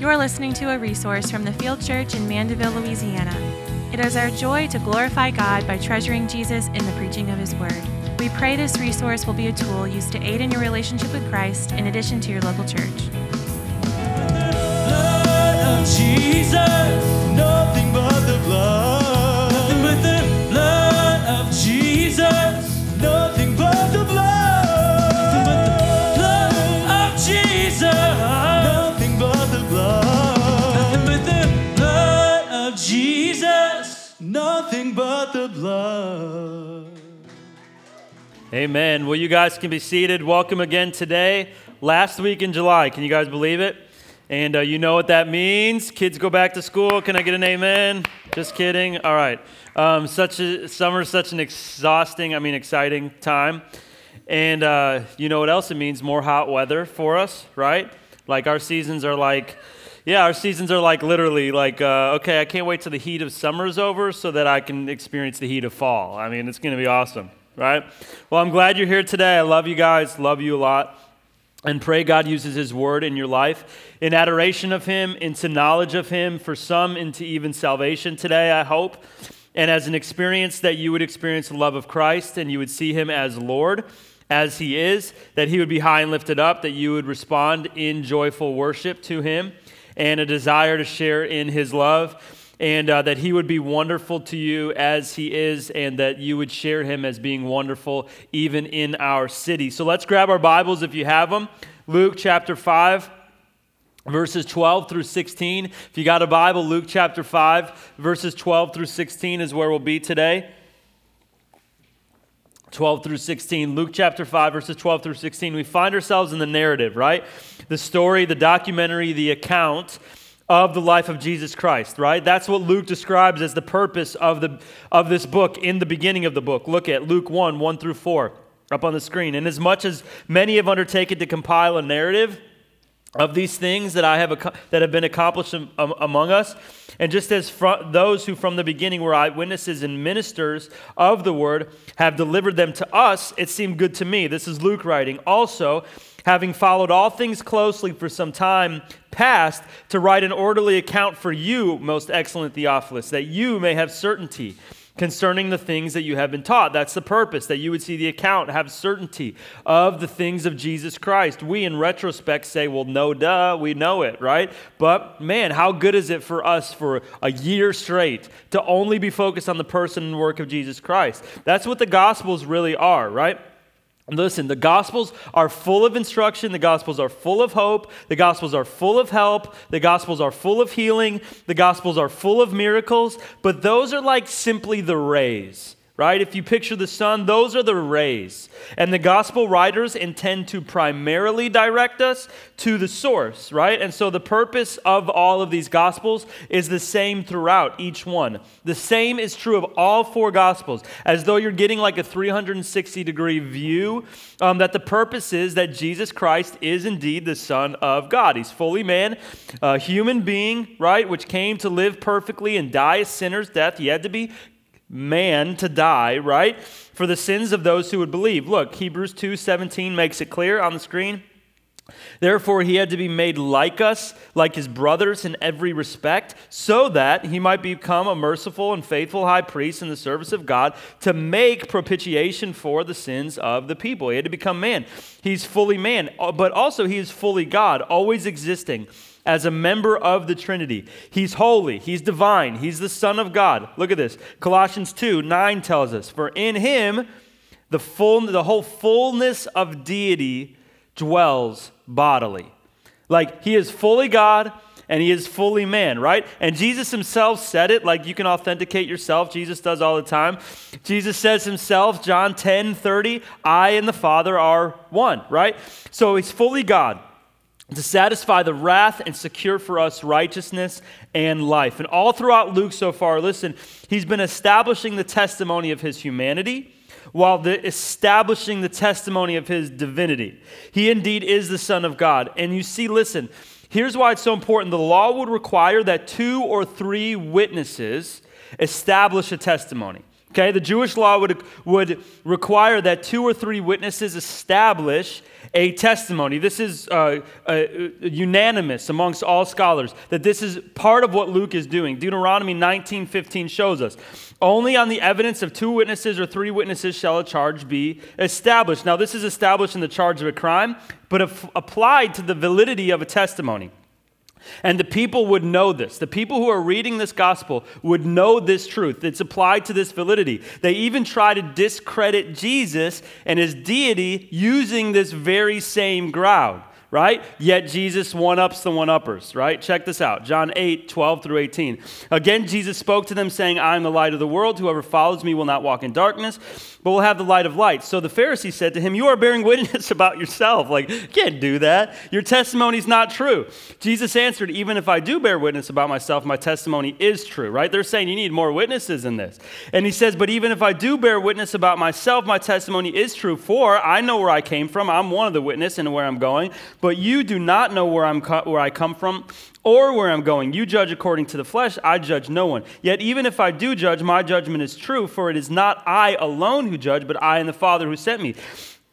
You're listening to a resource from the Field Church in Mandeville, Louisiana. It is our joy to glorify God by treasuring Jesus in the preaching of His Word. We pray this resource will be a tool used to aid in your relationship with Christ in addition to your local church. Jesus, nothing but the blood. Nothing but the blood of Jesus, Amen. Well, you guys can be seated. Welcome again today. Last week in July. Can you guys believe it? And uh, you know what that means. Kids go back to school. Can I get an amen? Just kidding. All right. Um, such a summer, such an exhausting, I mean, exciting time. And uh, you know what else it means? More hot weather for us, right? Like our seasons are like, yeah, our seasons are like literally like, uh, okay, I can't wait till the heat of summer's over so that I can experience the heat of fall. I mean, it's going to be awesome, right? Well, I'm glad you're here today. I love you guys, love you a lot. And pray God uses His word in your life in adoration of Him, into knowledge of Him, for some into even salvation today, I hope. And as an experience that you would experience the love of Christ and you would see Him as Lord, as He is, that He would be high and lifted up, that you would respond in joyful worship to Him and a desire to share in His love and uh, that he would be wonderful to you as he is, and that you would share him as being wonderful even in our city. So let's grab our Bibles if you have them. Luke chapter 5. Verses 12 through 16. If you got a Bible, Luke chapter 5, verses 12 through 16 is where we'll be today. 12 through 16. Luke chapter 5, verses 12 through 16. We find ourselves in the narrative, right? The story, the documentary, the account of the life of Jesus Christ, right? That's what Luke describes as the purpose of, the, of this book in the beginning of the book. Look at Luke 1 1 through 4 up on the screen. And as much as many have undertaken to compile a narrative, of these things that I have that have been accomplished am- am- among us, and just as fro- those who from the beginning were eyewitnesses and ministers of the word have delivered them to us, it seemed good to me. This is Luke writing. Also, having followed all things closely for some time past, to write an orderly account for you, most excellent Theophilus, that you may have certainty concerning the things that you have been taught. That's the purpose, that you would see the account, have certainty of the things of Jesus Christ. We, in retrospect, say, well, no, duh, we know it, right? But man, how good is it for us for a year straight to only be focused on the person and work of Jesus Christ? That's what the Gospels really are, right? Listen, the Gospels are full of instruction. The Gospels are full of hope. The Gospels are full of help. The Gospels are full of healing. The Gospels are full of miracles. But those are like simply the rays, right? If you picture the sun, those are the rays. And the Gospel writers intend to primarily direct us to the source, right? And so the purpose of all of these Gospels is the same throughout each one. The same is true of all four Gospels, as though you're getting like a 360 degree view um, that the purpose is that Jesus Christ is indeed the Son of God. He's fully man, a human being, right, which came to live perfectly and die a sinner's death. He had to be man to die, right? For the sins of those who would believe. Look, Hebrews 2 17 makes it clear on the screen. Therefore, he had to be made like us, like his brothers in every respect, so that he might become a merciful and faithful high priest in the service of God to make propitiation for the sins of the people. He had to become man. He's fully man, uh, but also he is fully God, always existing as a member of the Trinity. He's holy, he's divine, he's the Son of God. Look at this. Colossians 2 9 tells us, For in him the, full, the whole fullness of deity dwells bodily. Like he is fully God and he is fully man, right? And Jesus himself said it, like you can authenticate yourself. Jesus does all the time. Jesus says himself, John 10 30, I and the Father are one, right? So he's fully God to satisfy the wrath and secure for us righteousness and life. And all throughout Luke so far, listen, he's been establishing the testimony of his humanity while the establishing the testimony of his divinity. He indeed is the Son of God. And you see, listen, here's why it's so important. The law would require that two or three witnesses establish a testimony. Okay, the Jewish law would, would require that two or three witnesses establish a testimony. This is uh, uh, unanimous amongst all scholars that this is part of what Luke is doing. Deuteronomy 19:15 shows us, "Only on the evidence of two witnesses or three witnesses shall a charge be established." Now, this is established in the charge of a crime, but applied to the validity of a testimony. And the people would know this. The people who are reading this gospel would know this truth. It's applied to this validity. They even try to discredit Jesus and his deity using this very same ground right? Yet Jesus one ups the one uppers, right? Check this out John 8, 12 through 18. Again, Jesus spoke to them, saying, I am the light of the world. Whoever follows me will not walk in darkness, but will have the light of light. So the Pharisee said to him, You are bearing witness about yourself. Like, you can't do that. Your testimony is not true. Jesus answered, Even if I do bear witness about myself, my testimony is true, right? They're saying you need more witnesses in this. And he says, But even if I do bear witness about myself, my testimony is true, for I know where I came from. I'm one of the witnesses and where I'm going but you do not know where, I'm co- where I come from or where I'm going. You judge according to the flesh, I judge no one. Yet even if I do judge, my judgment is true, for it is not I alone who judge, but I and the Father who sent me.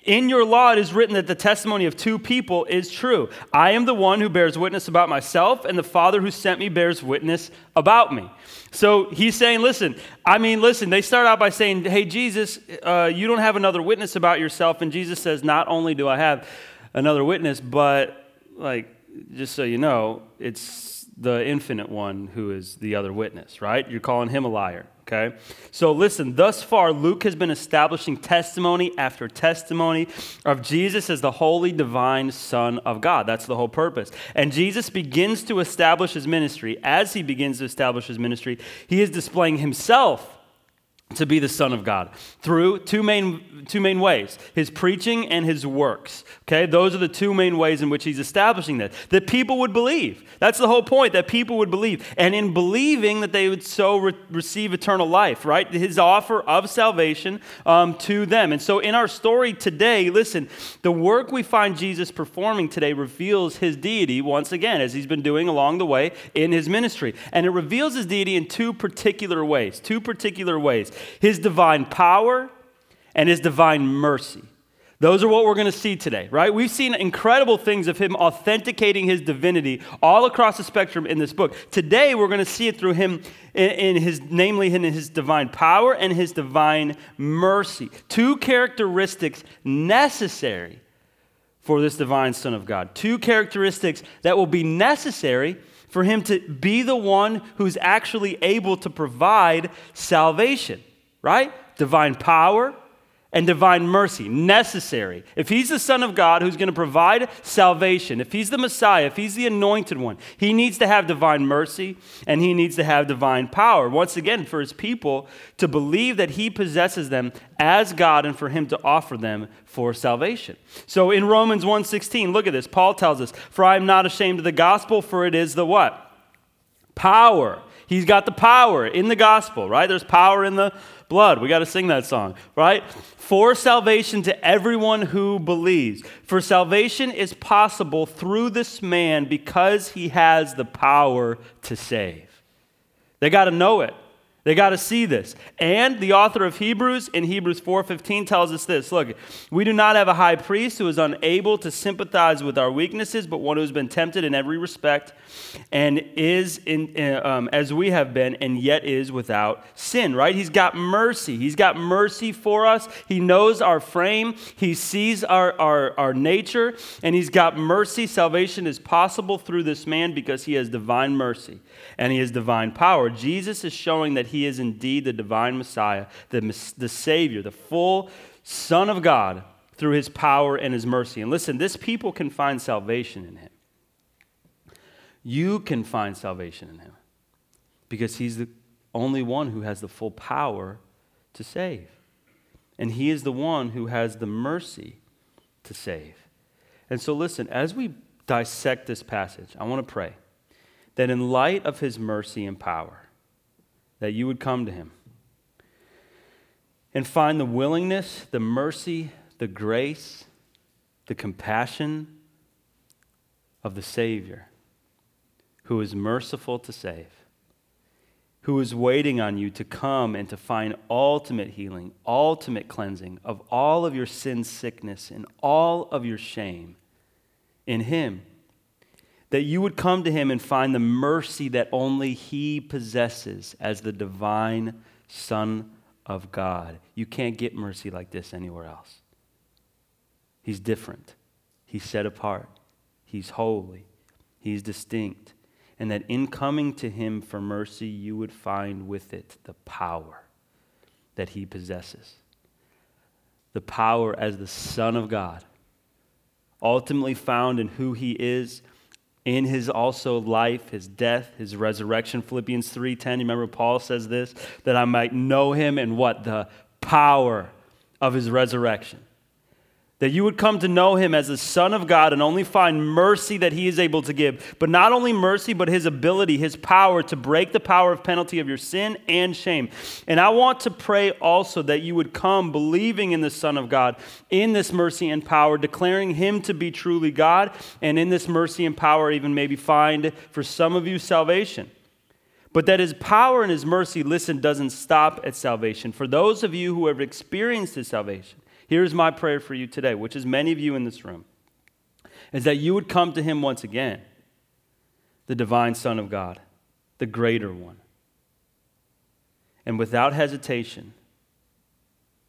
In your law, it is written that the testimony of two people is true. I am the one who bears witness about myself, and the Father who sent me bears witness about me. So he's saying, listen, I mean, listen, they start out by saying, hey, Jesus, uh, you don't have another witness about yourself. And Jesus says, not only do I have another witness, but like, just so you know, it's the infinite one who is the other witness, right? You're calling him a liar, okay? So listen, thus far, Luke has been establishing testimony after testimony of Jesus as the holy, divine Son of God. That's the whole purpose. And Jesus begins to establish his ministry. As he begins to establish his ministry, he is displaying himself to be the Son of God through two main, two main ways his preaching and his works. Okay, those are the two main ways in which he's establishing that. That people would believe. That's the whole point, that people would believe. And in believing, that they would so re- receive eternal life, right? His offer of salvation um, to them. And so in our story today, listen, the work we find Jesus performing today reveals his deity once again, as he's been doing along the way in his ministry. And it reveals his deity in two particular ways. Two particular ways his divine power and his divine mercy. Those are what we're going to see today, right? We've seen incredible things of him authenticating his divinity all across the spectrum in this book. Today, we're going to see it through him in, in his, namely in his divine power and his divine mercy. Two characteristics necessary for this divine Son of God. Two characteristics that will be necessary for him to be the one who's actually able to provide salvation right? Divine power and divine mercy, necessary. If he's the Son of God who's going to provide salvation, if he's the Messiah, if he's the anointed one, he needs to have divine mercy and he needs to have divine power. Once again, for his people to believe that he possesses them as God and for him to offer them for salvation. So in Romans 1:16, look at this. Paul tells us, "For I am not ashamed of the gospel, for it is the what? Power. He's got the power in the gospel, right? There's power in the blood. We got to sing that song, right? For salvation to everyone who believes. For salvation is possible through this man because he has the power to save. They got to know it. They got to see this. And the author of Hebrews in Hebrews 4:15 tells us this. Look, we do not have a high priest who is unable to sympathize with our weaknesses, but one who has been tempted in every respect and is in, uh, um, as we have been and yet is without sin, right? He's got mercy. He's got mercy for us. He knows our frame. He sees our, our, our nature and he's got mercy. Salvation is possible through this man because he has divine mercy and he has divine power. Jesus is showing that he is indeed the divine Messiah, the, the Savior, the full Son of God through his power and his mercy. And listen, this people can find salvation in him. You can find salvation in him because he's the only one who has the full power to save. And he is the one who has the mercy to save. And so, listen, as we dissect this passage, I want to pray that in light of his mercy and power, that you would come to him and find the willingness, the mercy, the grace, the compassion of the Savior who is merciful to save, who is waiting on you to come and to find ultimate healing, ultimate cleansing of all of your sin sickness and all of your shame in Him. That you would come to Him and find the mercy that only He possesses as the divine Son of God. You can't get mercy like this anywhere else. He's different, He's set apart, He's holy, He's distinct and that in coming to him for mercy, you would find with it the power that he possesses. The power as the Son of God, ultimately found in who he is, in his also life, his death, his resurrection. Philippians 3:10, you remember Paul says this, that I might know him and what? The power of his resurrection that you would come to know him as the Son of God and only find mercy that he is able to give. But not only mercy, but his ability, his power to break the power of penalty of your sin and shame. And I want to pray also that you would come believing in the Son of God, in this mercy and power, declaring him to be truly God, and in this mercy and power, even maybe find for some of you salvation. But that his power and his mercy, listen, doesn't stop at salvation. For those of you who have experienced his salvation, Here's my prayer for you today, which is many of you in this room, is that you would come to him once again, the divine Son of God, the greater one. And without hesitation,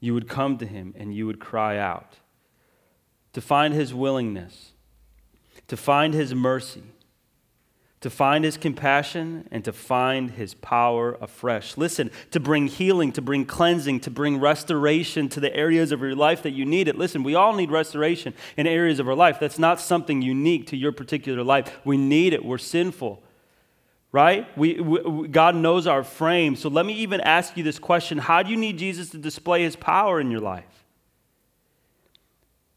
you would come to him and you would cry out to find his willingness, to find his mercy, to find his compassion and to find his power afresh. Listen, to bring healing, to bring cleansing, to bring restoration to the areas of your life that you need it. Listen, we all need restoration in areas of our life. That's not something unique to your particular life. We need it. We're sinful. Right? We, we, God knows our frame. So let me even ask you this question How do you need Jesus to display his power in your life?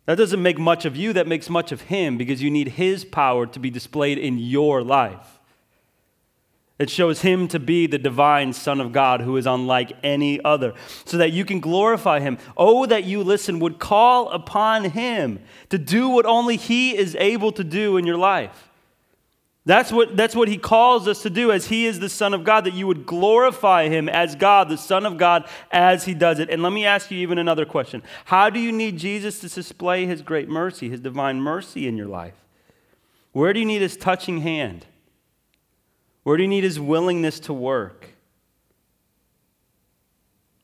That doesn't make much of you, that makes much of Him because you need His power to be displayed in your life. It shows Him to be the divine Son of God who is unlike any other, so that you can glorify Him. Oh, that you, listen, would call upon Him to do what only He is able to do in your life. That's what, that's what he calls us to do as he is the Son of God, that you would glorify him as God, the Son of God, as he does it. And let me ask you even another question How do you need Jesus to display his great mercy, his divine mercy in your life? Where do you need his touching hand? Where do you need his willingness to work?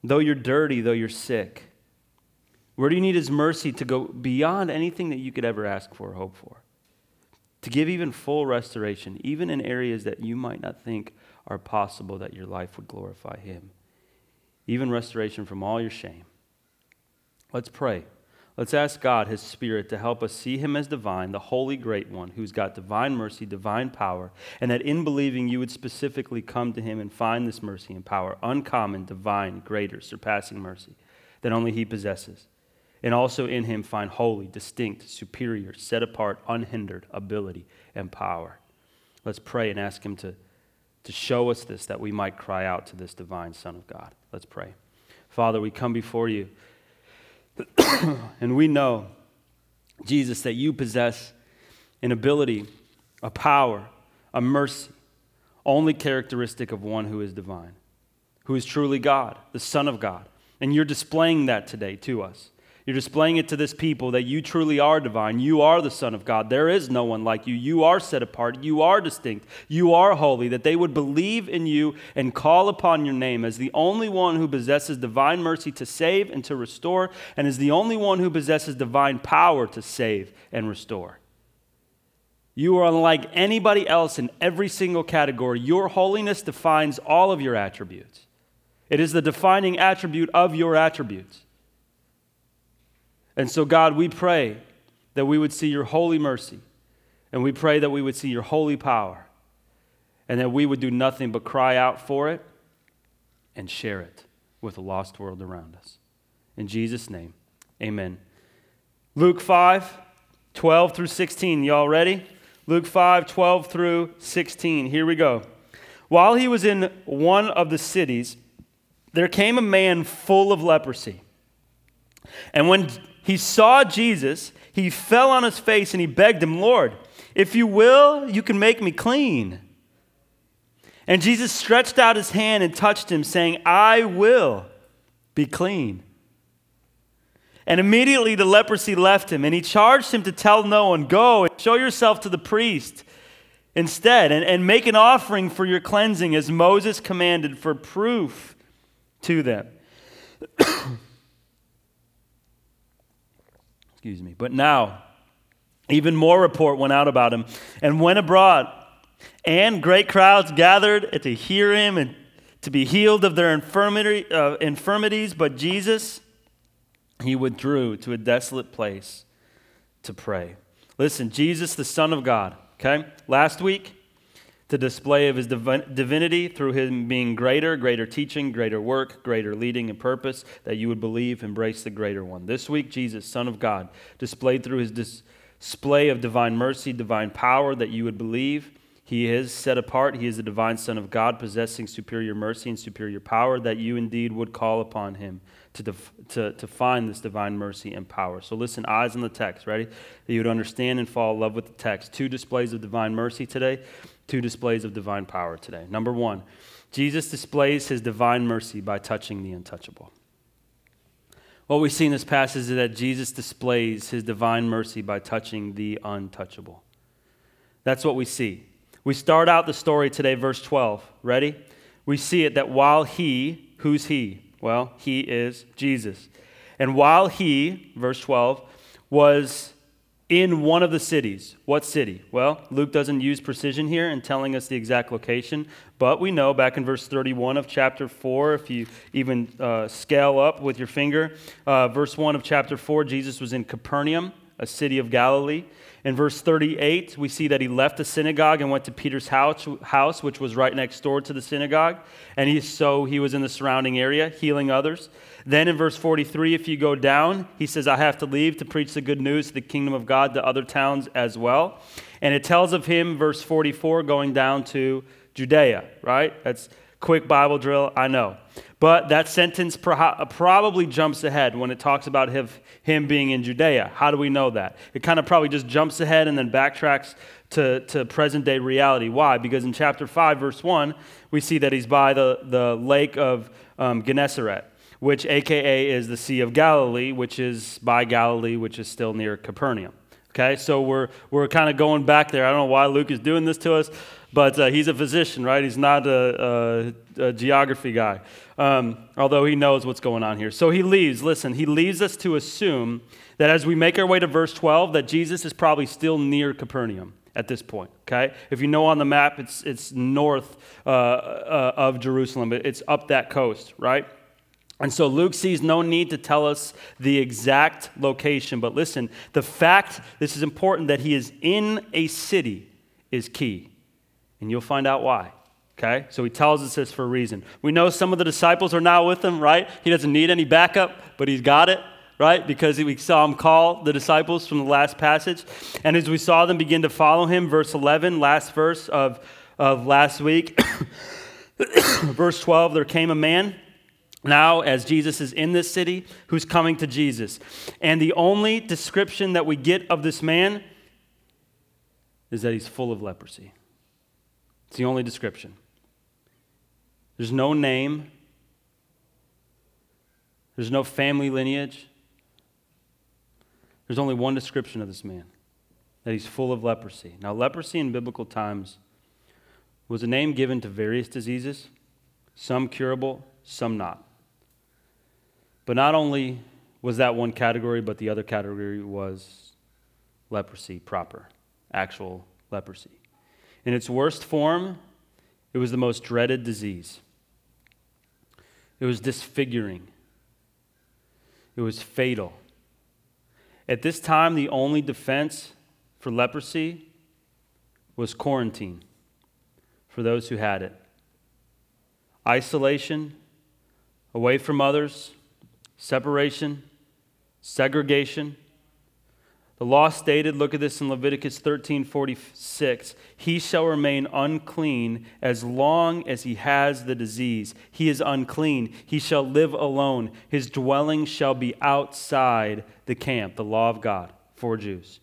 Though you're dirty, though you're sick, where do you need his mercy to go beyond anything that you could ever ask for or hope for? To give even full restoration, even in areas that you might not think are possible that your life would glorify Him. Even restoration from all your shame. Let's pray. Let's ask God, His Spirit, to help us see Him as divine, the holy, great one who's got divine mercy, divine power, and that in believing you would specifically come to Him and find this mercy and power, uncommon, divine, greater, surpassing mercy that only He possesses and also in him find holy, distinct, superior, set apart, unhindered ability and power. Let's pray and ask him to, to show us this that we might cry out to this divine Son of God. Let's pray. Father, we come before you, and we know, Jesus, that you possess an ability, a power, a mercy, only characteristic of one who is divine, who is truly God, the Son of God. And you're displaying that today to us. You're displaying it to this people that you truly are divine. You are the Son of God. There is no one like you. You are set apart. You are distinct. You are holy. That they would believe in you and call upon your name as the only one who possesses divine mercy to save and to restore, and is the only one who possesses divine power to save and restore. You are unlike anybody else in every single category. Your holiness defines all of your attributes, it is the defining attribute of your attributes. And so, God, we pray that we would see your holy mercy, and we pray that we would see your holy power, and that we would do nothing but cry out for it and share it with the lost world around us. In Jesus' name, amen. Luke 5, 12 through 16. Y'all ready? Luke 5, 12 through 16. Here we go. While he was in one of the cities, there came a man full of leprosy. And when he saw Jesus, he fell on his face and he begged him, Lord, if you will, you can make me clean. And Jesus stretched out his hand and touched him, saying, I will be clean. And immediately the leprosy left him, and he charged him to tell no one, Go and show yourself to the priest instead, and, and make an offering for your cleansing, as Moses commanded, for proof to them. Excuse me. But now, even more report went out about him and went abroad, and great crowds gathered to hear him and to be healed of their infirmity, uh, infirmities. But Jesus, he withdrew to a desolate place to pray. Listen, Jesus, the Son of God, okay? Last week, the display of his divinity through him being greater, greater teaching, greater work, greater leading and purpose, that you would believe, embrace the greater one. This week, Jesus, Son of God, displayed through his display of divine mercy, divine power, that you would believe. He is set apart. He is the divine Son of God, possessing superior mercy and superior power, that you indeed would call upon him to, def- to, to find this divine mercy and power. So listen, eyes on the text, ready? That you would understand and fall in love with the text. Two displays of divine mercy today two displays of divine power today. Number one, Jesus displays his divine mercy by touching the untouchable. What we see in this passage is that Jesus displays his divine mercy by touching the untouchable. That's what we see. We start out the story today, verse 12. Ready? We see it that while he, who's he? Well, he is Jesus. And while he, verse 12, was in one of the cities. What city? Well, Luke doesn't use precision here in telling us the exact location, but we know back in verse 31 of chapter 4, if you even uh, scale up with your finger, uh, verse 1 of chapter 4, Jesus was in Capernaum, a city of Galilee. In verse 38, we see that he left the synagogue and went to Peter's house, house which was right next door to the synagogue. And he, so he was in the surrounding area, healing others. Then in verse 43, if you go down, he says, I have to leave to preach the good news the kingdom of God to other towns as well. And it tells of him, verse 44, going down to Judea, right? That's quick Bible drill, I know. But that sentence probably jumps ahead when it talks about him being in Judea. How do we know that? It kind of probably just jumps ahead and then backtracks to, to present day reality. Why? Because in chapter 5, verse 1, we see that he's by the, the lake of um, Gennesaret, which AKA is the Sea of Galilee, which is by Galilee, which is still near Capernaum. Okay, so we're, we're kind of going back there. I don't know why Luke is doing this to us, but uh, he's a physician, right? He's not a, a, a geography guy, um, although he knows what's going on here. So he leaves. Listen, he leaves us to assume that as we make our way to verse 12, that Jesus is probably still near Capernaum at this point. Okay, if you know on the map, it's it's north uh, uh, of Jerusalem. It's up that coast, right? And so Luke sees no need to tell us the exact location, but listen, the fact, this is important, that he is in a city is key. And you'll find out why. Okay? So he tells us this for a reason. We know some of the disciples are now with him, right? He doesn't need any backup, but he's got it, right? Because we saw him call the disciples from the last passage. And as we saw them begin to follow him, verse 11, last verse of, of last week, verse 12, there came a man now as Jesus is in this city who's coming to Jesus. And the only description that we get of this man is that he's full of leprosy. It's the only description. There's no name, there's no family lineage. There's only one description of this man that he's full of leprosy. Now, leprosy in biblical times was a name given to various diseases, some curable, some not. But not only was that one category, but the other category was leprosy proper, actual leprosy. In its worst form, it was the most dreaded disease. It was disfiguring. It was fatal. At this time, the only defense for leprosy was quarantine for those who had it. Isolation, away from others, separation, segregation. The law stated, look at this in Leviticus 13 46, he shall remain unclean as long as he has the disease. He is unclean. He shall live alone. His dwelling shall be outside the camp, the law of God for Jews.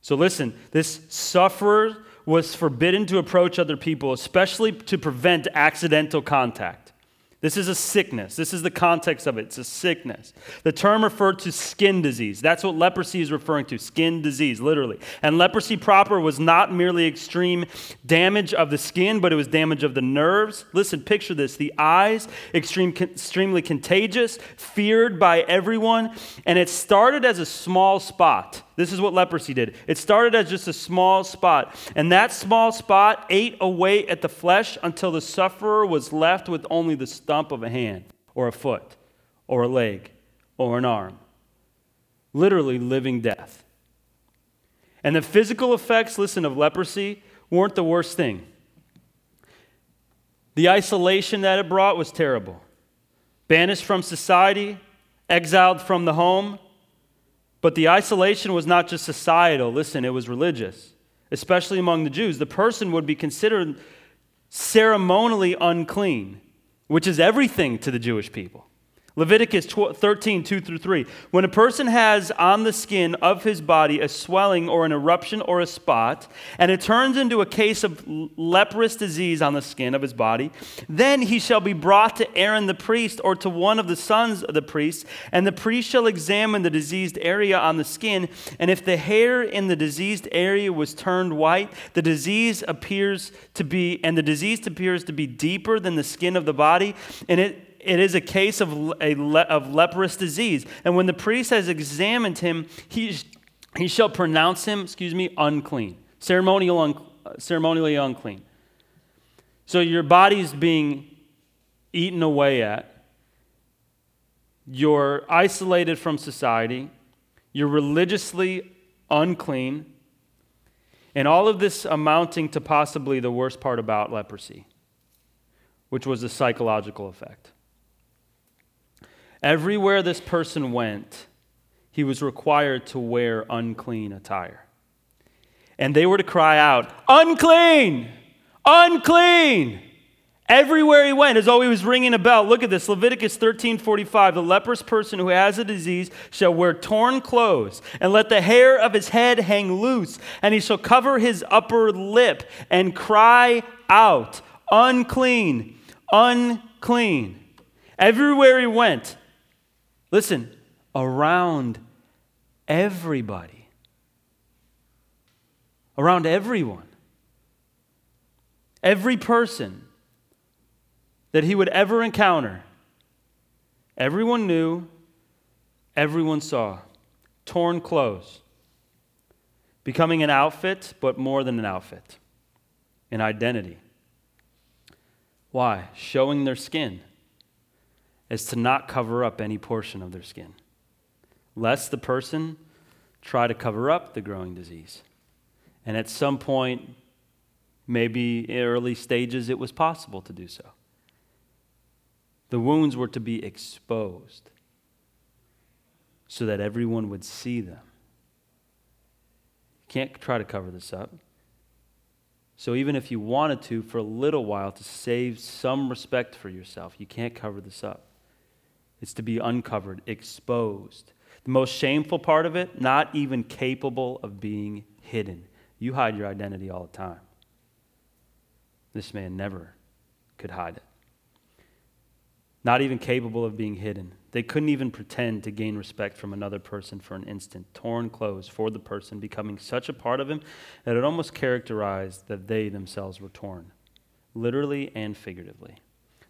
So listen, this sufferer was forbidden to approach other people, especially to prevent accidental contact. This is a sickness. This is the context of it. It's a sickness. The term referred to skin disease. That's what leprosy is referring to skin disease, literally. And leprosy proper was not merely extreme damage of the skin, but it was damage of the nerves. Listen, picture this the eyes, extreme, extremely contagious, feared by everyone. And it started as a small spot. This is what leprosy did. It started as just a small spot, and that small spot ate away at the flesh until the sufferer was left with only the stump of a hand, or a foot, or a leg, or an arm. Literally living death. And the physical effects, listen, of leprosy weren't the worst thing. The isolation that it brought was terrible. Banished from society, exiled from the home, but the isolation was not just societal, listen, it was religious, especially among the Jews. The person would be considered ceremonially unclean, which is everything to the Jewish people. Leviticus 13, 2 through 3. When a person has on the skin of his body a swelling or an eruption or a spot, and it turns into a case of leprous disease on the skin of his body, then he shall be brought to Aaron the priest or to one of the sons of the priest, and the priest shall examine the diseased area on the skin. And if the hair in the diseased area was turned white, the disease appears to be, and the disease appears to be deeper than the skin of the body, and it it is a case of, a le- of leprous disease. And when the priest has examined him, he, he shall pronounce him, excuse me, unclean, ceremonial un- ceremonially unclean. So your body's being eaten away at. You're isolated from society. You're religiously unclean. And all of this amounting to possibly the worst part about leprosy, which was the psychological effect. Everywhere this person went, he was required to wear unclean attire. And they were to cry out, Unclean! Unclean! Everywhere he went, as though he was ringing a bell. Look at this Leviticus 13 45. The leprous person who has a disease shall wear torn clothes, and let the hair of his head hang loose, and he shall cover his upper lip and cry out, Unclean! Unclean! Everywhere he went, Listen, around everybody, around everyone, every person that he would ever encounter, everyone knew, everyone saw. Torn clothes, becoming an outfit, but more than an outfit, an identity. Why? Showing their skin is to not cover up any portion of their skin, lest the person try to cover up the growing disease. And at some point, maybe in early stages, it was possible to do so. The wounds were to be exposed so that everyone would see them. You can't try to cover this up. So, even if you wanted to, for a little while, to save some respect for yourself, you can't cover this up. It's to be uncovered, exposed. The most shameful part of it, not even capable of being hidden. You hide your identity all the time. This man never could hide it. Not even capable of being hidden. They couldn't even pretend to gain respect from another person for an instant. Torn clothes for the person, becoming such a part of him that it almost characterized that they themselves were torn, literally and figuratively.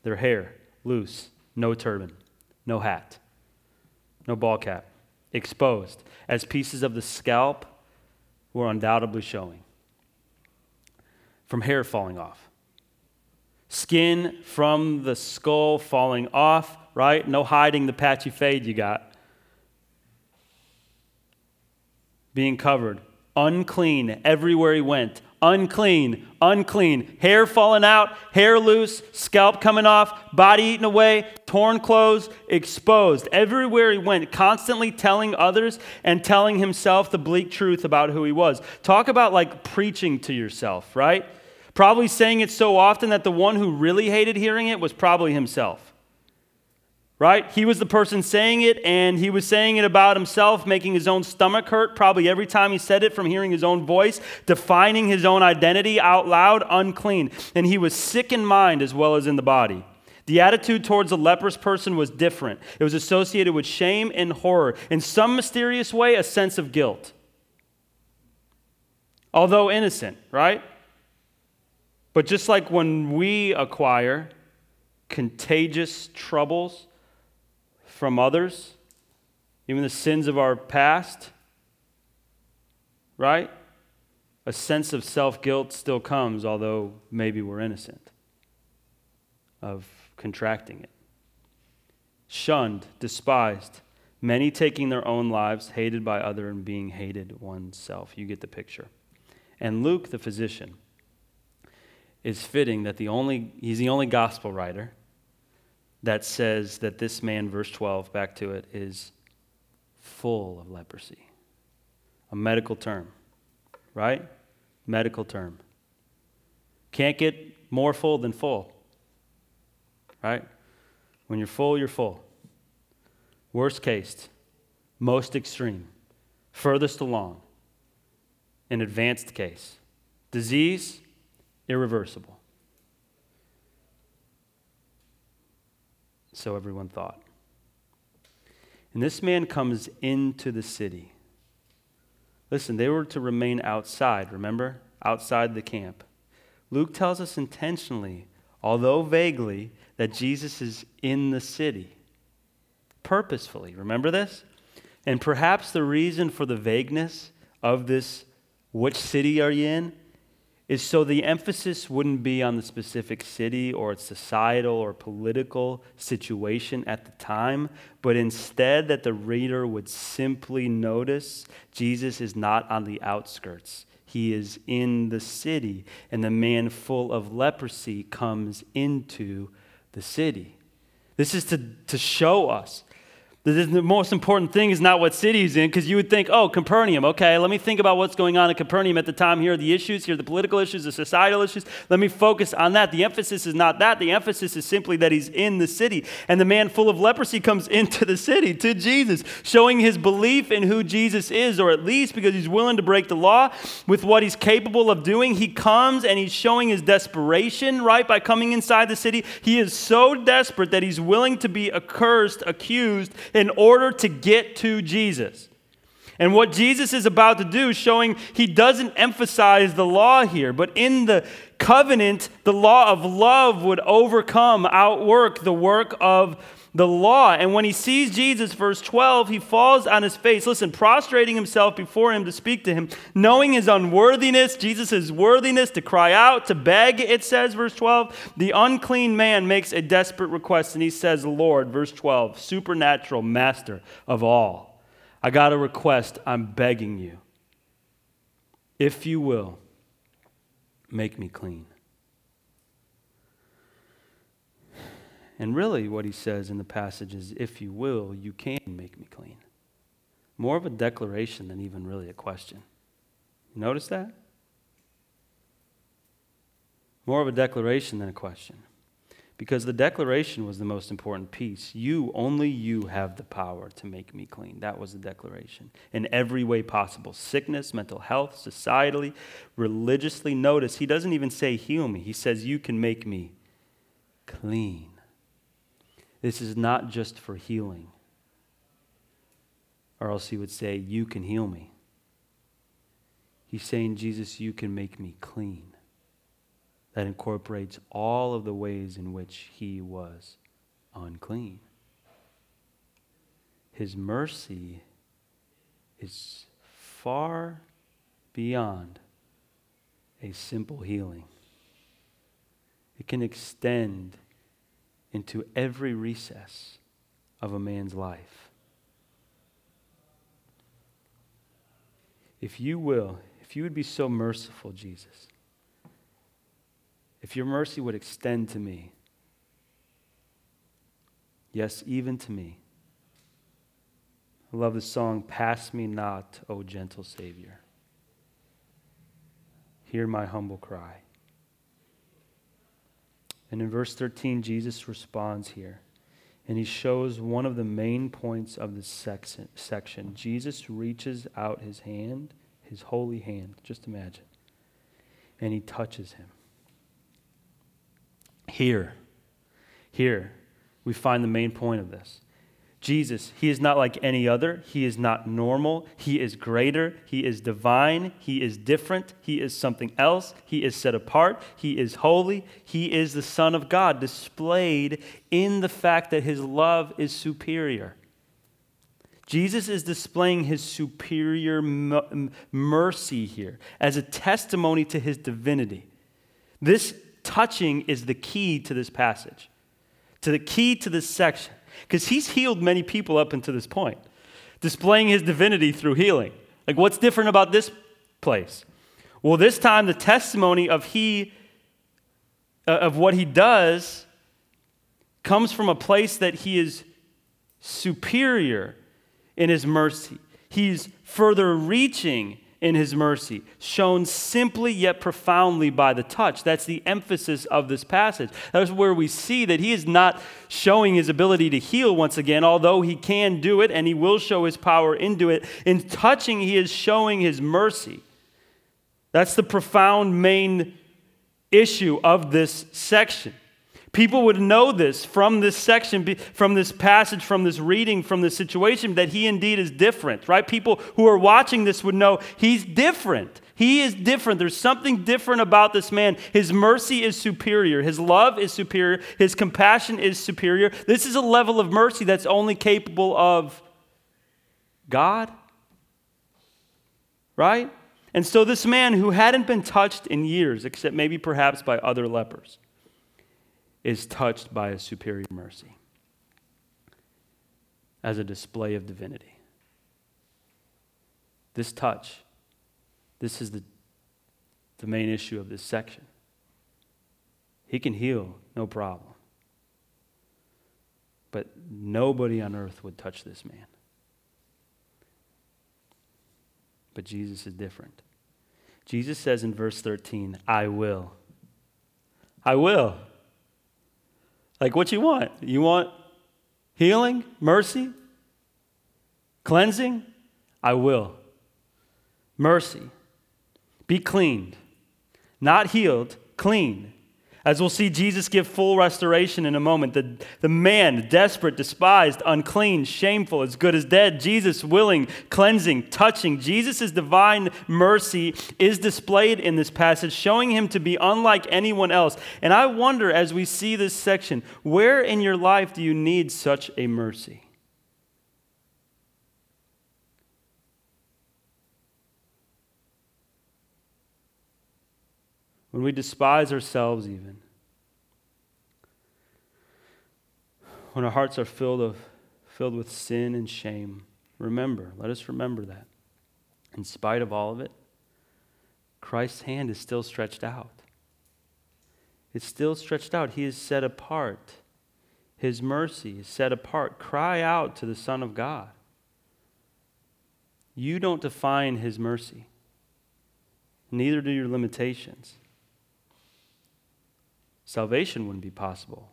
Their hair, loose, no turban no hat, no ball cap, exposed, as pieces of the scalp were undoubtedly showing. From hair falling off, skin from the skull falling off, right? No hiding the patchy fade you got. Being covered, unclean everywhere he went, unclean, unclean. Hair falling out, hair loose, scalp coming off, body eaten away, torn clothes, exposed. Everywhere he went, constantly telling others and telling himself the bleak truth about who he was. Talk about like preaching to yourself, right? Probably saying it so often that the one who really hated hearing it was probably himself. Right? He was the person saying it, and he was saying it about himself, making his own stomach hurt probably every time he said it from hearing his own voice, defining his own identity out loud, unclean. And he was sick in mind as well as in the body. The attitude towards a leprous person was different. It was associated with shame and horror. In some mysterious way, a sense of guilt. Although innocent, right? But just like when we acquire contagious troubles from others, even the sins of our past, right? A sense of self guilt still comes, although maybe we're innocent of contracting it. Shunned, despised, many taking their own lives, hated by other and being hated oneself. You get the picture. And Luke, the physician, is fitting that the only, he's the only gospel writer that says that this man, verse 12, back to it, is full of leprosy. A medical term, right? Medical term. Can't get more full than full, right? When you're full, you're full. Worst case, most extreme, furthest along, an advanced case. Disease, irreversible. So everyone thought. And this man comes into the city. Listen, they were to remain outside, remember? Outside the camp. Luke tells us intentionally, although vaguely, that Jesus is in the city. Purposefully. Remember this? And perhaps the reason for the vagueness of this, which city are you in, is so the emphasis wouldn't be on the specific city or its societal or political situation at the time, but instead that the reader would simply notice Jesus is not on the outskirts. He is in the city, and the man full of leprosy comes into the city. This is to, to show us the most important thing is not what city he's in, because you would think, oh, Capernaum, okay, let me think about what's going on in Capernaum at the time. Here are the issues, here are the political issues, the societal issues. Let me focus on that. The emphasis is not that. The emphasis is simply that he's in the city. And the man full of leprosy comes into the city to Jesus, showing his belief in who Jesus is, or at least because he's willing to break the law with what he's capable of doing. He comes and he's showing his desperation, right, by coming inside the city. He is so desperate that he's willing to be accursed, accused, in order to get to Jesus. And what Jesus is about to do, showing he doesn't emphasize the law here, but in the covenant, the law of love would overcome, outwork the work of the law. And when he sees Jesus, verse 12, he falls on his face, listen, prostrating himself before him to speak to him, knowing his unworthiness, Jesus' worthiness to cry out, to beg, it says, verse 12. The unclean man makes a desperate request, and he says, Lord, verse 12, supernatural master of all. I got a request. I'm begging you. If you will, make me clean. And really, what he says in the passage is, if you will, you can make me clean. More of a declaration than even really a question. Notice that? More of a declaration than a question. Because the declaration was the most important piece. You, only you, have the power to make me clean. That was the declaration. In every way possible sickness, mental health, societally, religiously. Notice, he doesn't even say heal me, he says, You can make me clean. This is not just for healing. Or else he would say, You can heal me. He's saying, Jesus, you can make me clean. That incorporates all of the ways in which he was unclean. His mercy is far beyond a simple healing, it can extend into every recess of a man's life. If you will, if you would be so merciful, Jesus, if your mercy would extend to me, yes, even to me. I love the song, Pass Me Not, O Gentle Savior. Hear my humble cry. And in verse 13, Jesus responds here. And he shows one of the main points of this section, section. Jesus reaches out his hand, his holy hand, just imagine, and he touches him. Here, here, we find the main point of this. Jesus, he is not like any other. He is not normal. He is greater. He is divine. He is different. He is something else. He is set apart. He is holy. He is the Son of God, displayed in the fact that his love is superior. Jesus is displaying his superior mercy here as a testimony to his divinity. This touching is the key to this passage, to the key to this section. Because he's healed many people up until this point, displaying his divinity through healing. Like, what's different about this place? Well, this time the testimony of he uh, of what he does comes from a place that he is superior in his mercy. He's further reaching in his mercy, shown simply yet profoundly by the touch. That's the emphasis of this passage. That's where we see that he is not showing his ability to heal once again, although he can do it and he will show his power into it. In touching, he is showing his mercy. That's the profound main issue of this section. People would know this from this section, from this passage, from this reading, from this situation, that he indeed is different, right? People who are watching this would know he's different. He is different. There's something different about this man. His mercy is superior. His love is superior. His compassion is superior. This is a level of mercy that's only capable of God, right? And so, this man who hadn't been touched in years, except maybe perhaps by other lepers, is touched by a superior mercy as a display of divinity. This touch, this is the, the main issue of this section. He can heal, no problem. But nobody on earth would touch this man. But Jesus is different. Jesus says in verse 13, I will. I will. Like what you want? You want healing, mercy, cleansing? I will. Mercy. Be cleaned. Not healed, clean. As we'll see Jesus give full restoration in a moment. The, the man, desperate, despised, unclean, shameful, as good as dead. Jesus willing, cleansing, touching. Jesus' divine mercy is displayed in this passage, showing him to be unlike anyone else. And I wonder, as we see this section, where in your life do you need such a mercy? When we despise ourselves, even. When our hearts are filled, of, filled with sin and shame, remember, let us remember that. In spite of all of it, Christ's hand is still stretched out. It's still stretched out. He is set apart. His mercy is set apart. Cry out to the Son of God. You don't define His mercy, neither do your limitations. Salvation wouldn't be possible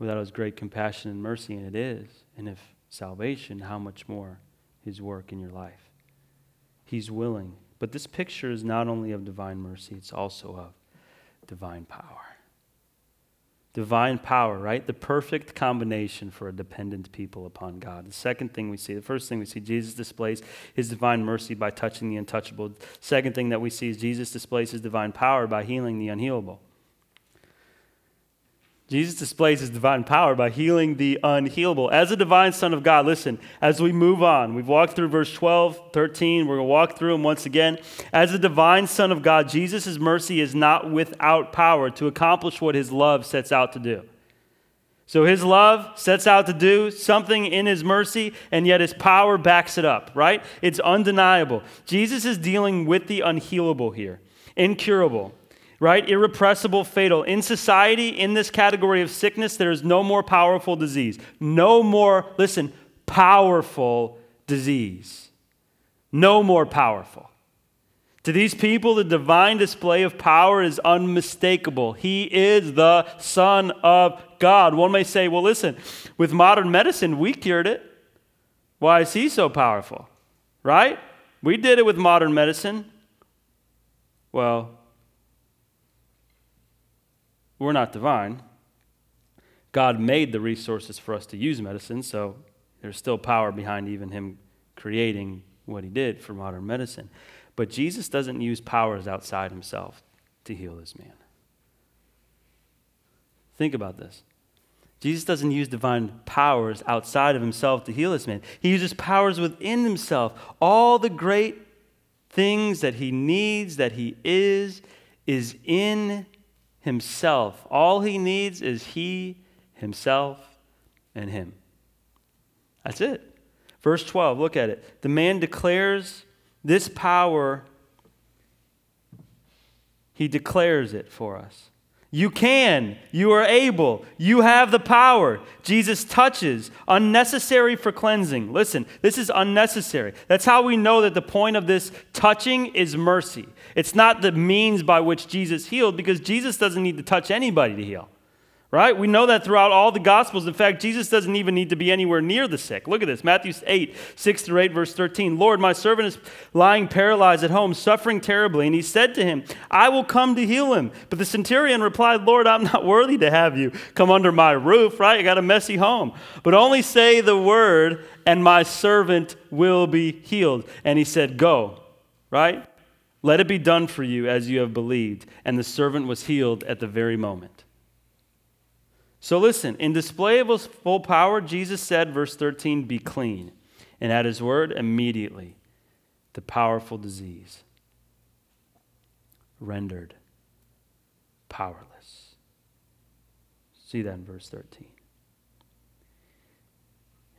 without his great compassion and mercy, and it is. And if salvation, how much more his work in your life? He's willing. But this picture is not only of divine mercy, it's also of divine power. Divine power, right? The perfect combination for a dependent people upon God. The second thing we see, the first thing we see, Jesus displays his divine mercy by touching the untouchable. Second thing that we see is Jesus displays his divine power by healing the unhealable. Jesus displays his divine power by healing the unhealable. As a divine Son of God, listen, as we move on, we've walked through verse 12, 13, we're going to walk through them once again. As a divine Son of God, Jesus' mercy is not without power to accomplish what his love sets out to do. So his love sets out to do something in his mercy, and yet his power backs it up, right? It's undeniable. Jesus is dealing with the unhealable here, incurable right? Irrepressible, fatal. In society, in this category of sickness, there is no more powerful disease. No more, listen, powerful disease. No more powerful. To these people, the divine display of power is unmistakable. He is the Son of God. One may say, well, listen, with modern medicine, we cured it. Why is he so powerful? Right? We did it with modern medicine. Well, we're not divine. God made the resources for us to use medicine, so there's still power behind even him creating what he did for modern medicine. But Jesus doesn't use powers outside himself to heal this man. Think about this. Jesus doesn't use divine powers outside of himself to heal this man. He uses powers within himself. All the great things that he needs, that he is, is in himself. All he needs is he, himself, and him. That's it. Verse 12, look at it. The man declares this power, he declares it for us. You can. You are able. You have the power. Jesus touches, unnecessary for cleansing. Listen, this is unnecessary. That's how we know that the point of this touching is mercy. It's not the means by which Jesus healed because Jesus doesn't need to touch anybody to heal right? We know that throughout all the Gospels. In fact, Jesus doesn't even need to be anywhere near the sick. Look at this Matthew 8, 6 through 8, verse 13. Lord, my servant is lying paralyzed at home, suffering terribly. And he said to him, I will come to heal him. But the centurion replied, Lord, I'm not worthy to have you come under my roof, right? I got a messy home. But only say the word, and my servant will be healed. And he said, Go, right? Let it be done for you as you have believed. And the servant was healed at the very moment. So listen, in display of his full power, Jesus said, verse 13, be clean. And at his word, immediately, the powerful disease rendered powerless. See that in verse 13.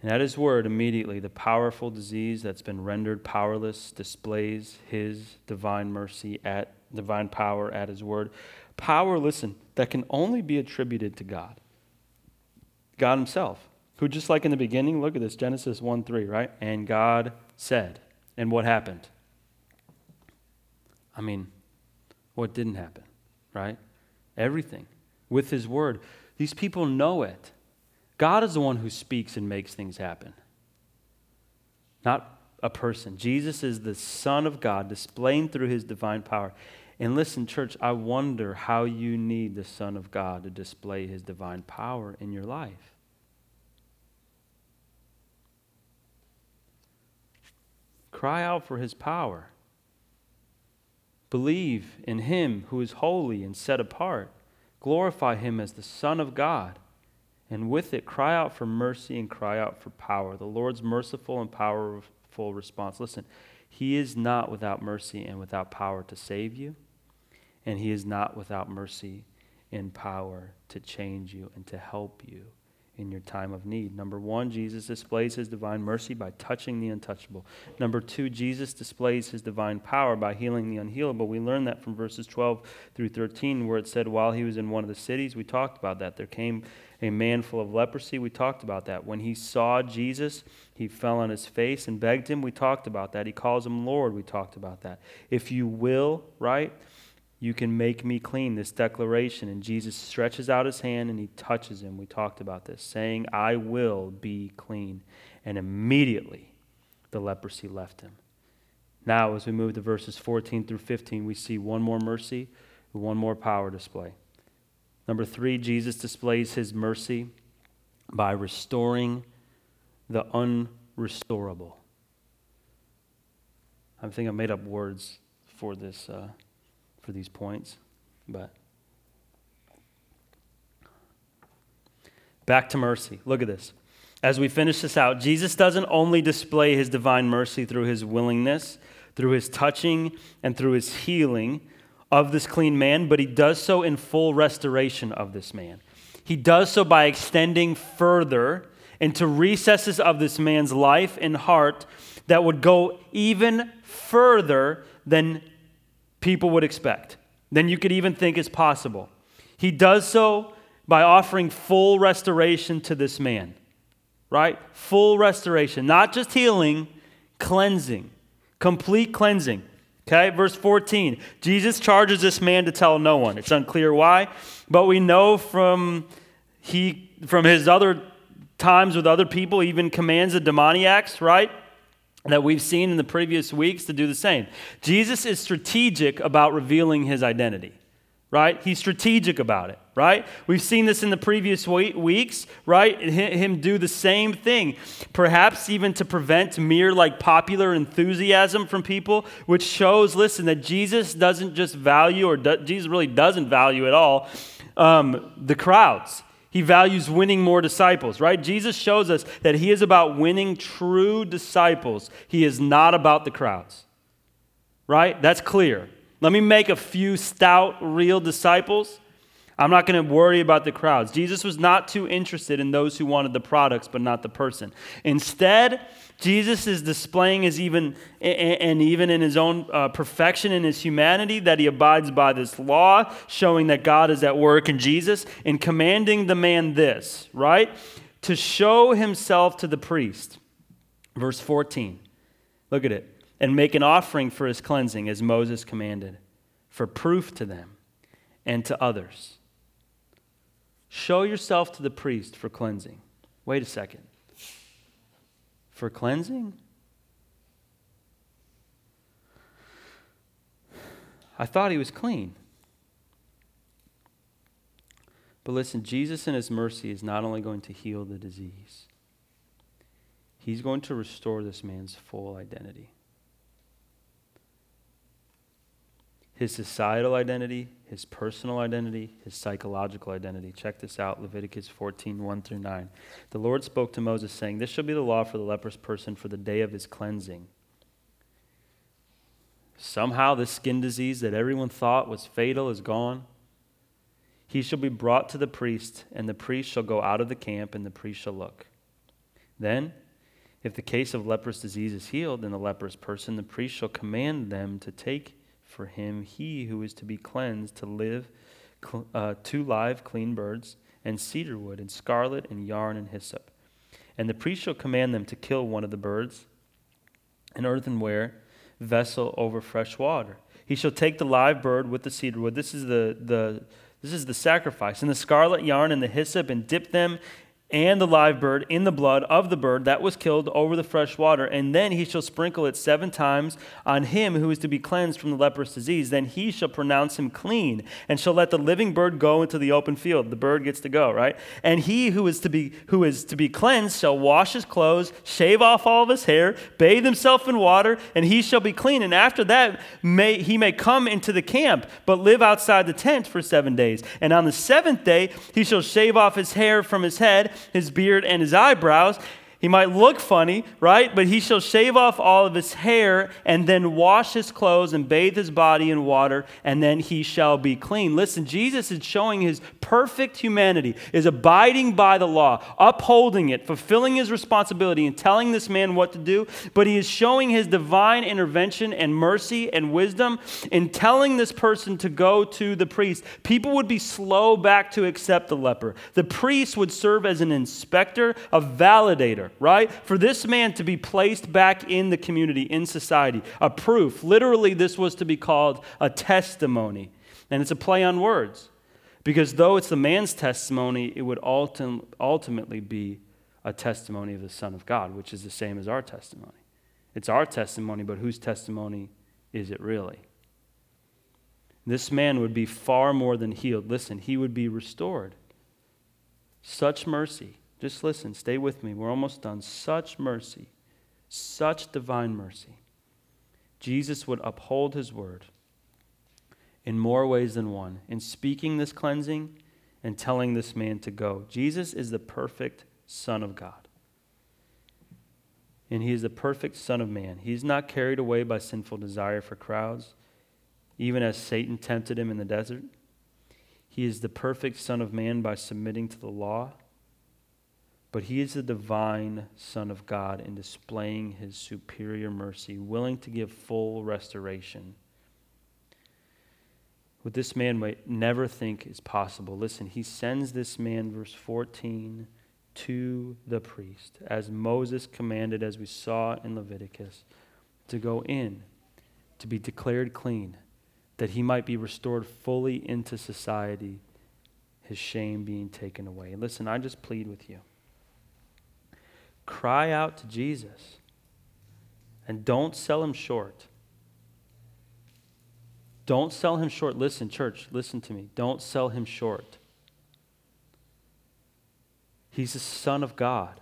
And at his word, immediately, the powerful disease that's been rendered powerless displays his divine mercy at divine power at his word. Power, listen, that can only be attributed to God. God Himself, who, just like in the beginning, look at this Genesis 1 3, right? And God said. And what happened? I mean, what didn't happen, right? Everything with His Word. These people know it. God is the one who speaks and makes things happen, not a person. Jesus is the Son of God, displaying through His divine power. And listen, church, I wonder how you need the Son of God to display his divine power in your life. Cry out for his power. Believe in him who is holy and set apart. Glorify him as the Son of God. And with it, cry out for mercy and cry out for power. The Lord's merciful and powerful response. Listen, he is not without mercy and without power to save you, and He is not without mercy and power to change you and to help you in your time of need. Number one, Jesus displays his divine mercy by touching the untouchable. Number two, Jesus displays his divine power by healing the unhealable. We learn that from verses 12 through 13, where it said, While he was in one of the cities, we talked about that. There came a man full of leprosy. We talked about that. When he saw Jesus, he fell on his face and begged him. We talked about that. He calls him Lord. We talked about that. If you will, right? You can make me clean, this declaration. And Jesus stretches out his hand and he touches him. We talked about this, saying, I will be clean. And immediately the leprosy left him. Now, as we move to verses 14 through 15, we see one more mercy, one more power display. Number three, Jesus displays his mercy by restoring the unrestorable. I think I made up words for this. Uh, for these points, but back to mercy. Look at this. As we finish this out, Jesus doesn't only display his divine mercy through his willingness, through his touching, and through his healing of this clean man, but he does so in full restoration of this man. He does so by extending further into recesses of this man's life and heart that would go even further than people would expect, than you could even think is possible. He does so by offering full restoration to this man, right? Full restoration, not just healing, cleansing, complete cleansing. Okay, verse 14. Jesus charges this man to tell no one. It's unclear why, but we know from he from his other times with other people, even commands the demoniacs, right? That we've seen in the previous weeks to do the same. Jesus is strategic about revealing his identity right? He's strategic about it, right? We've seen this in the previous weeks, right? Him do the same thing, perhaps even to prevent mere like popular enthusiasm from people, which shows, listen, that Jesus doesn't just value, or do, Jesus really doesn't value at all, um, the crowds. He values winning more disciples, right? Jesus shows us that he is about winning true disciples. He is not about the crowds, right? That's clear. Let me make a few stout, real disciples. I'm not going to worry about the crowds. Jesus was not too interested in those who wanted the products, but not the person. Instead, Jesus is displaying his even, and even in his own uh, perfection in his humanity, that he abides by this law, showing that God is at work in Jesus, and commanding the man this, right? To show himself to the priest. Verse 14. Look at it and make an offering for his cleansing, as Moses commanded, for proof to them and to others. Show yourself to the priest for cleansing. Wait a second. For cleansing? I thought he was clean. But listen, Jesus in his mercy is not only going to heal the disease, he's going to restore this man's full identity. His societal identity, his personal identity, his psychological identity. Check this out Leviticus 14, 1 through 9. The Lord spoke to Moses, saying, This shall be the law for the leprous person for the day of his cleansing. Somehow, this skin disease that everyone thought was fatal is gone. He shall be brought to the priest, and the priest shall go out of the camp, and the priest shall look. Then, if the case of leprous disease is healed in the leprous person, the priest shall command them to take for him he who is to be cleansed to live uh, two live clean birds and cedar wood and scarlet and yarn and hyssop. And the priest shall command them to kill one of the birds, an earthenware vessel over fresh water. He shall take the live bird with the cedar wood. This is the, the, this is the sacrifice. And the scarlet yarn and the hyssop, and dip them and the live bird in the blood of the bird that was killed over the fresh water. And then he shall sprinkle it seven times on him who is to be cleansed from the leprous disease. Then he shall pronounce him clean and shall let the living bird go into the open field. The bird gets to go, right? And he who is to be who is to be cleansed shall wash his clothes, shave off all of his hair, bathe himself in water, and he shall be clean. And after that may he may come into the camp, but live outside the tent for seven days. And on the seventh day he shall shave off his hair from his head his beard, and his eyebrows, he might look funny, right? But he shall shave off all of his hair and then wash his clothes and bathe his body in water, and then he shall be clean. Listen, Jesus is showing his perfect humanity, is abiding by the law, upholding it, fulfilling his responsibility, and telling this man what to do. But he is showing his divine intervention and mercy and wisdom in telling this person to go to the priest. People would be slow back to accept the leper. The priest would serve as an inspector, a validator right? For this man to be placed back in the community, in society, a proof. Literally, this was to be called a testimony. And it's a play on words. Because though it's the man's testimony, it would ultim- ultimately be a testimony of the Son of God, which is the same as our testimony. It's our testimony, but whose testimony is it really? This man would be far more than healed. Listen, he would be restored. Such mercy just listen, stay with me. We're almost done. Such mercy, such divine mercy. Jesus would uphold his word in more ways than one in speaking this cleansing and telling this man to go. Jesus is the perfect Son of God. And he is the perfect Son of Man. He's not carried away by sinful desire for crowds, even as Satan tempted him in the desert. He is the perfect Son of Man by submitting to the law but he is the divine Son of God in displaying his superior mercy, willing to give full restoration. What this man might never think is possible. Listen, he sends this man, verse 14, to the priest, as Moses commanded, as we saw in Leviticus, to go in, to be declared clean, that he might be restored fully into society, his shame being taken away. Listen, I just plead with you. Cry out to Jesus and don't sell him short. Don't sell him short. Listen, church, listen to me. Don't sell him short. He's the Son of God.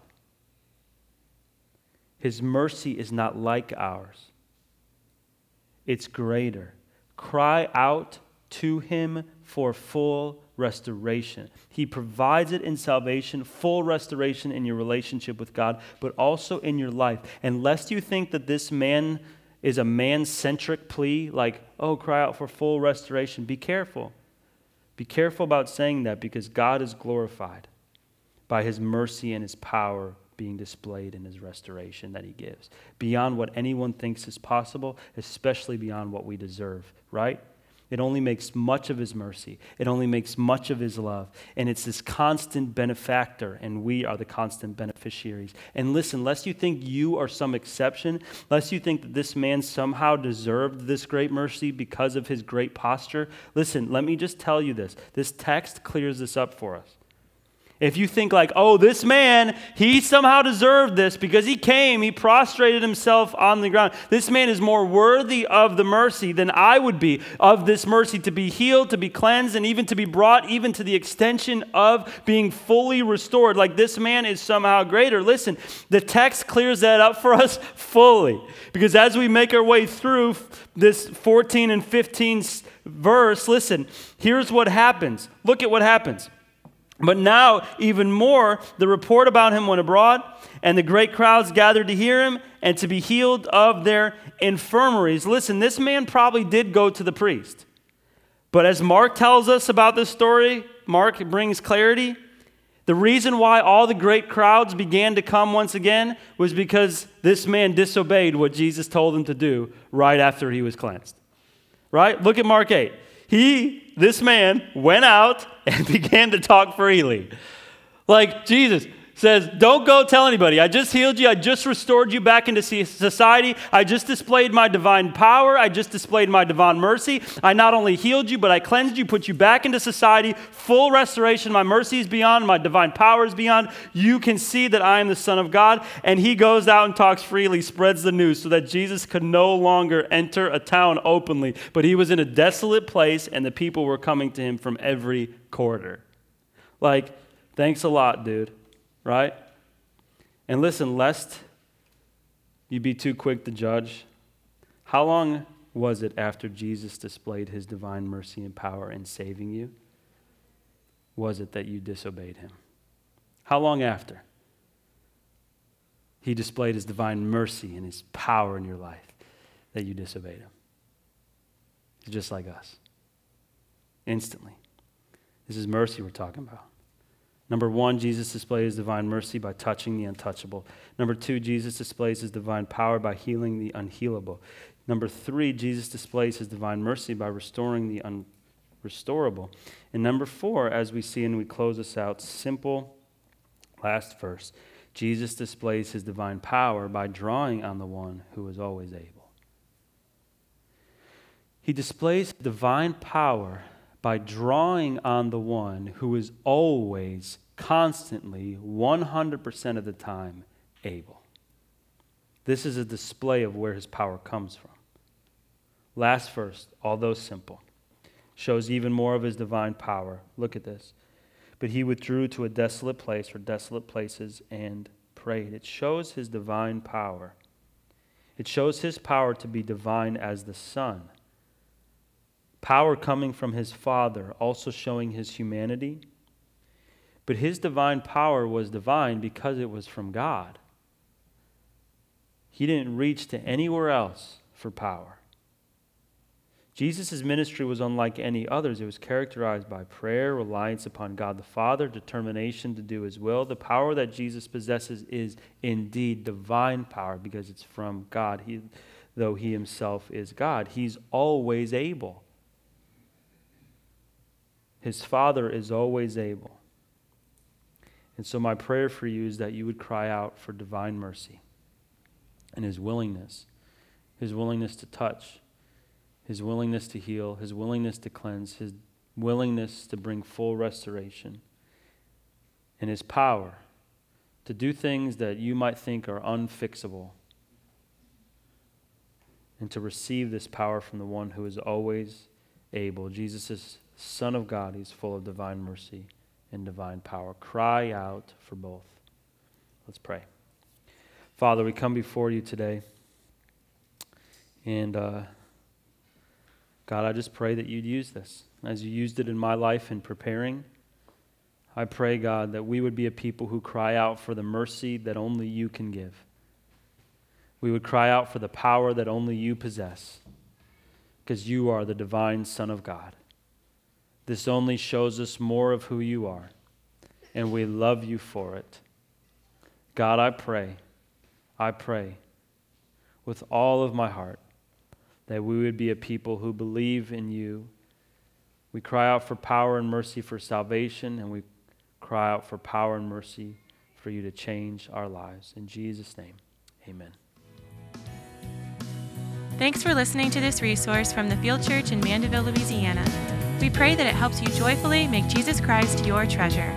His mercy is not like ours, it's greater. Cry out to him for full restoration. He provides it in salvation, full restoration in your relationship with God, but also in your life. And lest you think that this man is a man centric plea, like, oh, cry out for full restoration, be careful. Be careful about saying that because God is glorified by his mercy and his power being displayed in his restoration that he gives, beyond what anyone thinks is possible, especially beyond what we deserve, right? It only makes much of his mercy. It only makes much of his love. And it's this constant benefactor, and we are the constant beneficiaries. And listen, lest you think you are some exception, lest you think that this man somehow deserved this great mercy because of his great posture, listen, let me just tell you this. This text clears this up for us. If you think like, oh, this man, he somehow deserved this because he came, he prostrated himself on the ground. This man is more worthy of the mercy than I would be, of this mercy to be healed, to be cleansed, and even to be brought even to the extension of being fully restored. Like this man is somehow greater. Listen, the text clears that up for us fully because as we make our way through this 14 and 15 verse, listen, here's what happens. Look at what happens. But now, even more, the report about him went abroad, and the great crowds gathered to hear him and to be healed of their infirmaries. Listen, this man probably did go to the priest. But as Mark tells us about this story, Mark brings clarity. The reason why all the great crowds began to come once again was because this man disobeyed what Jesus told him to do right after he was cleansed. Right? Look at Mark 8. He, this man, went out and began to talk freely. Like Jesus says, Don't go tell anybody. I just healed you. I just restored you back into society. I just displayed my divine power. I just displayed my divine mercy. I not only healed you, but I cleansed you, put you back into society. Full restoration. My mercy is beyond, my divine power is beyond. You can see that I am the Son of God. And he goes out and talks freely, spreads the news so that Jesus could no longer enter a town openly, but he was in a desolate place and the people were coming to him from every quarter. Like, thanks a lot, dude right? And listen, lest you be too quick to judge, how long was it after Jesus displayed his divine mercy and power in saving you? Was it that you disobeyed him? How long after? He displayed his divine mercy and his power in your life that you disobeyed him. It's just like us. Instantly. This is mercy we're talking about. Number one, Jesus displays divine mercy by touching the untouchable. Number two, Jesus displays his divine power by healing the unhealable. Number three, Jesus displays his divine mercy by restoring the unrestorable. And number four, as we see and we close this out, simple last verse Jesus displays his divine power by drawing on the one who is always able. He displays divine power by drawing on the one who is always, constantly, 100% of the time able. This is a display of where his power comes from. Last verse, although simple, shows even more of his divine power. Look at this. But he withdrew to a desolate place or desolate places and prayed. It shows his divine power. It shows his power to be divine as the Son power coming from his Father, also showing his humanity. But his divine power was divine because it was from God. He didn't reach to anywhere else for power. Jesus' ministry was unlike any others. It was characterized by prayer, reliance upon God the Father, determination to do his will. The power that Jesus possesses is indeed divine power because it's from God, he, though he himself is God. He's always able. His Father is always able. And so, my prayer for you is that you would cry out for divine mercy and His willingness, His willingness to touch, his willingness to heal, his willingness to cleanse, his willingness to bring full restoration, and his power to do things that you might think are unfixable, and to receive this power from the one who is always able. Jesus is Son of God, he's full of divine mercy and divine power. Cry out for both. Let's pray. Father, we come before you today. And uh, God, I just pray that you'd use this as you used it in my life in preparing. I pray, God, that we would be a people who cry out for the mercy that only you can give. We would cry out for the power that only you possess, because you are the divine Son of God. This only shows us more of who you are, and we love you for it. God, I pray, I pray with all of my heart that we would be a people who believe in you. We cry out for power and mercy for salvation, and we cry out for power and mercy for you to change our lives. In Jesus' name, amen. Thanks for listening to this resource from the Field Church in Mandeville, Louisiana. We pray that it helps you joyfully make Jesus Christ your treasure.